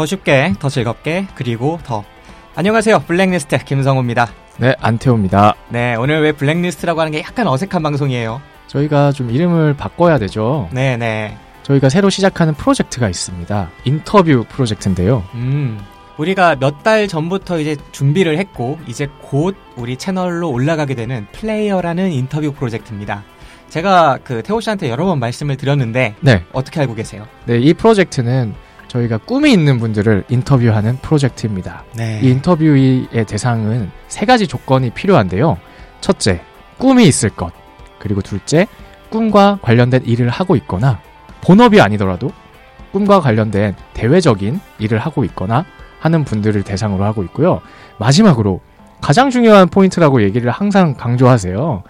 더 쉽게, 더 즐겁게, 그리고 더. 안녕하세요. 블랙리스트 김성호입니다. 네, 안태호입니다. 네, 오늘 왜 블랙리스트라고 하는 게 약간 어색한 방송이에요. 저희가 좀 이름을 바꿔야 되죠. 네, 네. 저희가 새로 시작하는 프로젝트가 있습니다. 인터뷰 프로젝트인데요. 음. 우리가 몇 달 전부터 이제 준비를 했고, 이제 곧 우리 채널로 올라가게 되는 플레이어라는 인터뷰 프로젝트입니다. 제가 그 태호 씨한테 여러 번 말씀을 드렸는데, 네. 어떻게 알고 계세요? 네, 이 프로젝트는 저희가 꿈이 있는 분들을 인터뷰하는 프로젝트입니다. 네. 이 인터뷰의 대상은 세 가지 조건이 필요한데요. 첫째, 꿈이 있을 것. 그리고 둘째, 꿈과 관련된 일을 하고 있거나, 본업이 아니더라도 꿈과 관련된 대외적인 일을 하고 있거나 하는 분들을 대상으로 하고 있고요. 마지막으로 가장 중요한 포인트라고 얘기를 항상 강조하세요.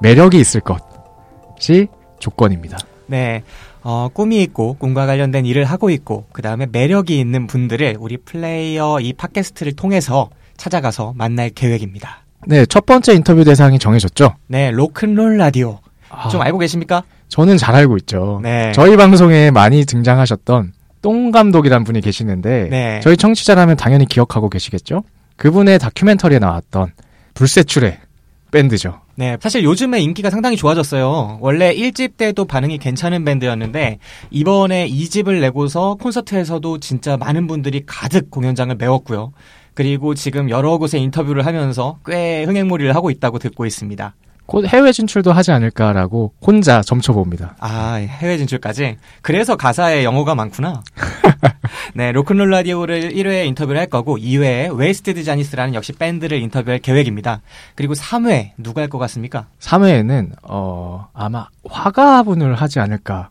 매력이 있을 것이 조건입니다. 네. 어, 꿈이 있고 꿈과 관련된 일을 하고 있고 그 다음에 매력이 있는 분들을 우리 플레이어 이 팟캐스트를 통해서 찾아가서 만날 계획입니다. 네, 첫 번째 인터뷰 대상이 정해졌죠. 네, 로큰롤 라디오 아, 좀 알고 계십니까? 저는 잘 알고 있죠. 네. 저희 방송에 많이 등장하셨던 똥 감독이란 분이 계시는데 네. 저희 청취자라면 당연히 기억하고 계시겠죠? 그분의 다큐멘터리에 나왔던 불세출의 밴드죠. 네, 사실 요즘에 인기가 상당히 좋아졌어요. 원래 1집 때도 반응이 괜찮은 밴드였는데 이번에 2집을 내고서 콘서트에서도 진짜 많은 분들이 가득 공연장을 메웠고요. 그리고 지금 여러 곳에 인터뷰를 하면서 꽤 흥행몰이를 하고 있다고 듣고 있습니다. 곧 해외 진출도 하지 않을까라고 혼자 점쳐봅니다. 아, 해외 진출까지? 그래서 가사에 영어가 많구나. 네, 로큰롤 라디오를 1회 인터뷰를 할 거고, 2회에 Wasted Johnny's라는 역시 밴드를 인터뷰할 계획입니다. 그리고 3회, 누가 할 것 같습니까? 3회에는 어 아마 화가분을 하지 않을까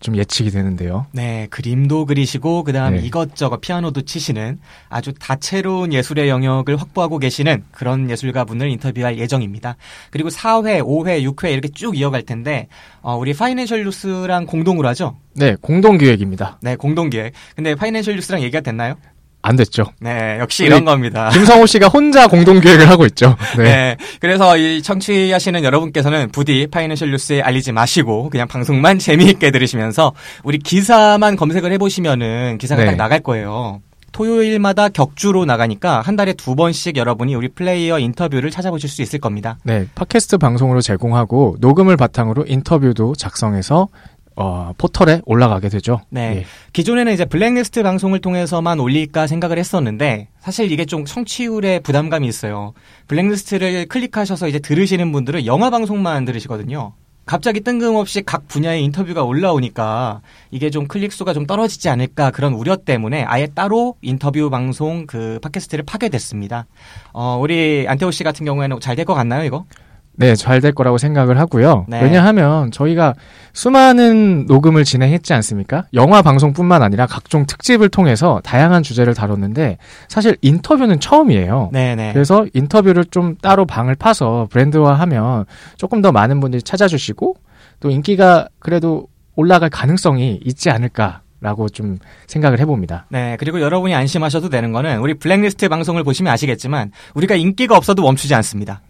좀 예측이 되는데요. 네, 그림도 그리시고, 그 다음에 네. 이것저것 피아노도 치시는 아주 다채로운 예술의 영역을 확보하고 계시는 그런 예술가 분을 인터뷰할 예정입니다. 그리고 4회, 5회, 6회 이렇게 쭉 이어갈 텐데, 어, 우리 파이낸셜 뉴스랑 공동으로 하죠? 네, 공동 기획입니다. 네, 공동 기획. 근데 파이낸셜 뉴스랑 얘기가 됐나요? 안 됐죠. 네, 역시 이런 겁니다. 김성호 씨가 혼자 공동 기획을 하고 있죠. 네. 네. 그래서 이 청취하시는 여러분께서는 부디 파이낸셜 뉴스에 알리지 마시고 그냥 방송만 재미있게 들으시면서 우리 기사만 검색을 해보시면은 기사가 네. 딱 나갈 거예요. 토요일마다 격주로 나가니까 한 달에 두 번씩 여러분이 우리 플레이어 인터뷰를 찾아보실 수 있을 겁니다. 네, 팟캐스트 방송으로 제공하고 녹음을 바탕으로 인터뷰도 작성해서 어, 포털에 올라가게 되죠. 네. 예. 기존에는 이제 블랙리스트 방송을 통해서만 올릴까 생각을 했었는데 사실 이게 좀 청취율에 부담감이 있어요. 블랙리스트를 클릭하셔서 이제 들으시는 분들은 영화 방송만 들으시거든요. 갑자기 뜬금없이 각 분야의 인터뷰가 올라오니까 이게 좀 클릭 수가 좀 떨어지지 않을까 그런 우려 때문에 아예 따로 인터뷰 방송 그 팟캐스트를 파게 됐습니다. 어, 우리 안태호 씨 같은 경우에는 잘 될 것 같나요, 이거? 네, 잘 될 거라고 생각을 하고요. 네. 왜냐하면 저희가 수많은 녹음을 진행했지 않습니까? 영화 방송뿐만 아니라 각종 특집을 통해서 다양한 주제를 다뤘는데 사실 인터뷰는 처음이에요. 네네. 그래서 인터뷰를 좀 따로 방을 파서 브랜드화하면 조금 더 많은 분들이 찾아주시고 또 인기가 그래도 올라갈 가능성이 있지 않을까 라고 좀 생각을 해봅니다. 네, 그리고 여러분이 안심하셔도 되는 거는 우리 블랙리스트 방송을 보시면 아시겠지만 우리가 인기가 없어도 멈추지 않습니다.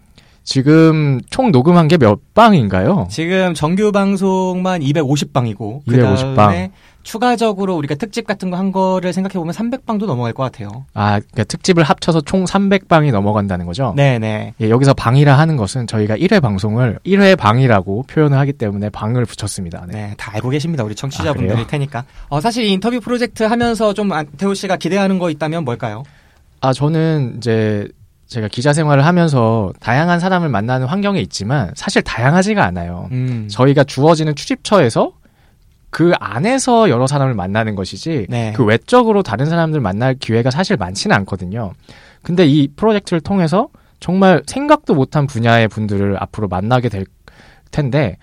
지금 총 녹음한 게 몇 방인가요? 지금 정규 방송만 250방이고 250 그다음에 추가적으로 우리가 특집 같은 거 한 거를 생각해 보면 300방도 넘어갈 것 같아요. 아, 그러니까 특집을 합쳐서 총 300방이 넘어간다는 거죠? 네, 네. 예, 여기서 방이라 하는 것은 저희가 1회 방송을 1회 방이라고 표현을 하기 때문에 방을 붙였습니다. 네. 네, 다 알고 계십니다. 우리 아, 청취자분들일 그래요? 테니까. 어, 사실 이 인터뷰 프로젝트 하면서 좀 안태호 씨가 기대하는 거 있다면 뭘까요? 아, 저는 이제 제가 기자 생활을 하면서 다양한 사람을 만나는 환경에 있지만 사실 다양하지가 않아요. 음. 저희가 주어지는 출입처에서 그 안에서 여러 사람을 만나는 것이지 네. 그 외적으로 다른 사람들 만날 기회가 사실 많지는 않거든요. 근데 이 프로젝트를 통해서 정말 생각도 못한 분야의 분들을 앞으로 만나게 될 텐데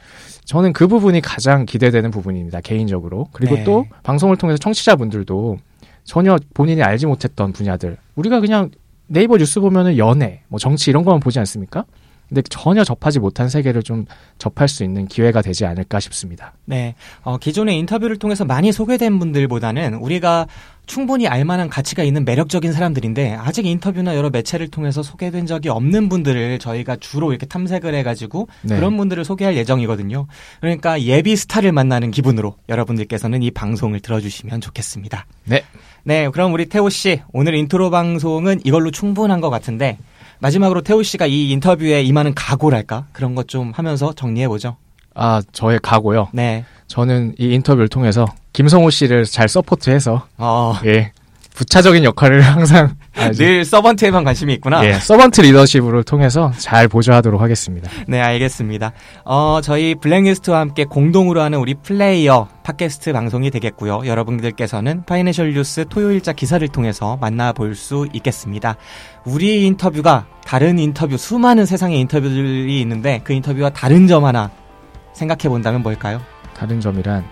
저는 그 부분이 가장 기대되는 부분입니다. 개인적으로. 그리고 네. 또 방송을 통해서 청취자분들도 전혀 본인이 알지 못했던 분야들 우리가 그냥 네이버 뉴스 보면은 연애, 뭐 정치 이런 거만 보지 않습니까? 근데 전혀 접하지 못한 세계를 좀 접할 수 있는 기회가 되지 않을까 싶습니다. 네. 어, 기존의 인터뷰를 통해서 많이 소개된 분들보다는 우리가 충분히 알만한 가치가 있는 매력적인 사람들인데 아직 인터뷰나 여러 매체를 통해서 소개된 적이 없는 분들을 저희가 주로 이렇게 탐색을 해가지고 네. 그런 분들을 소개할 예정이거든요. 그러니까 예비 스타를 만나는 기분으로 여러분들께서는 이 방송을 들어주시면 좋겠습니다. 네. 네, 그럼 우리 태호 씨 오늘 인트로 방송은 이걸로 충분한 것 같은데 마지막으로 태호 씨가 이 인터뷰에 임하는 각오랄까 그런 것 좀 하면서 정리해 보죠. 아, 저의 각오요. 네. 저는 이 인터뷰를 통해서 김성호 씨를 잘 support해서 어, 예. 부차적인 역할을 항상 늘 servant에만 관심이 있구나. 예, servant 리더십을 통해서 잘 보조하도록 하겠습니다. 네, 알겠습니다. 어, 저희 블랙리스트와 함께 공동으로 하는 우리 플레이어 팟캐스트 방송이 되겠고요. 여러분들께서는 파이내셜 뉴스 토요일자 기사를 통해서 만나볼 수 있겠습니다. 우리 인터뷰가 다른 인터뷰, 수많은 세상의 인터뷰들이 있는데 그 인터뷰와 다른 점 하나 생각해 본다면 뭘까요? 다른 점이란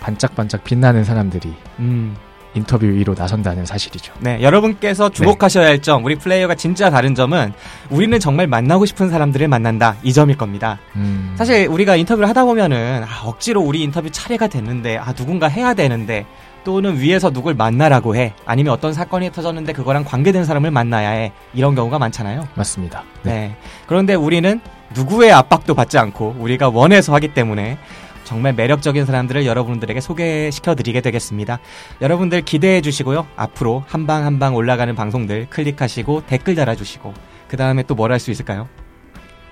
반짝반짝 빛나는 사람들이 음, 인터뷰 위로 나선다는 사실이죠. 네, 여러분께서 주목하셔야 할 점, 우리 플레이어가 진짜 다른 점은 우리는 정말 만나고 싶은 사람들을 만난다. 이 점일 겁니다. 음, 사실 우리가 인터뷰를 하다 보면은 아, 억지로 우리 인터뷰 차례가 됐는데 아 누군가 해야 되는데 또는 위에서 누굴 만나라고 해 아니면 어떤 사건이 터졌는데 그거랑 관계된 사람을 만나야 해 이런 경우가 많잖아요. 맞습니다. 네. 그런데 우리는 누구의 압박도 받지 않고 우리가 원해서 하기 때문에 정말 매력적인 사람들을 여러분들에게 소개시켜 드리게 되겠습니다. 여러분들 기대해 주시고요. 앞으로 한 방 한 방 올라가는 방송들 클릭하시고 댓글 달아주시고 그 다음에 또 뭘 할 수 있을까요?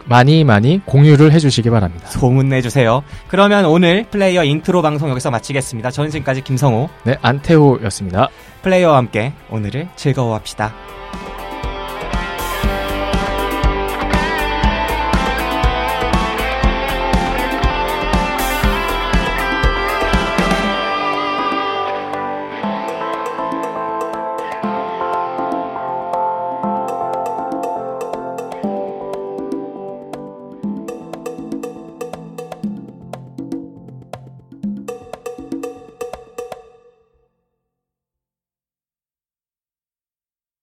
많이 많이 공유를 해주시기 바랍니다. 소문 내주세요. 그러면 오늘 플레이어 인트로 방송 여기서 마치겠습니다. 저는 지금까지 김성호 네, 안태호였습니다. 플레이어와 함께 오늘을 즐거워합시다.